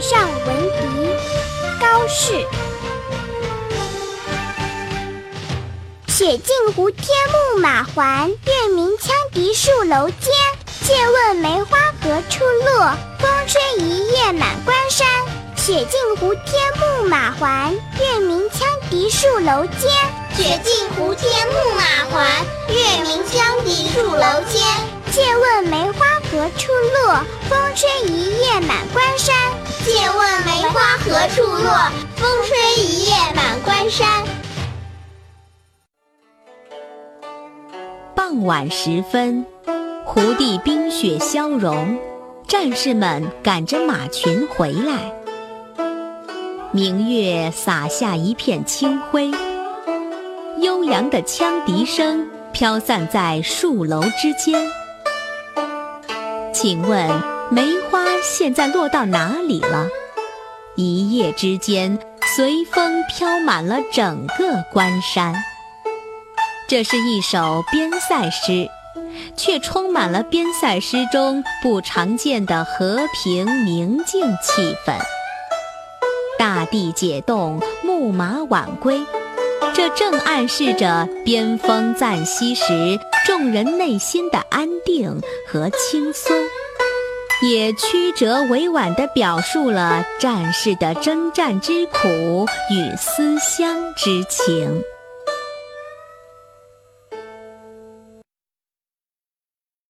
上闻笛，高适。且尽胡天牧马还，月明羌笛戍楼间。借问梅花何处落？风吹一夜满关山。且尽胡天牧马还，月明羌笛戍楼间。且尽胡天牧马还，月明羌笛戍楼间。借问梅花何处落？风吹一夜满关山。借问梅花何处落？风吹一夜满关山。傍晚时分，胡地冰雪消融，战士们赶着马群回来。明月洒下一片清辉，悠扬的羌笛声飘散在树楼之间。请问梅花现在落到哪里了？一夜之间，随风飘满了整个关山。这是一首边塞诗，却充满了边塞诗中不常见的和平宁静气氛。大地解冻，牧马晚归，这正暗示着边风暂息时众人内心的安定和轻松，也曲折委婉地表述了战士的征战之苦与思乡之情。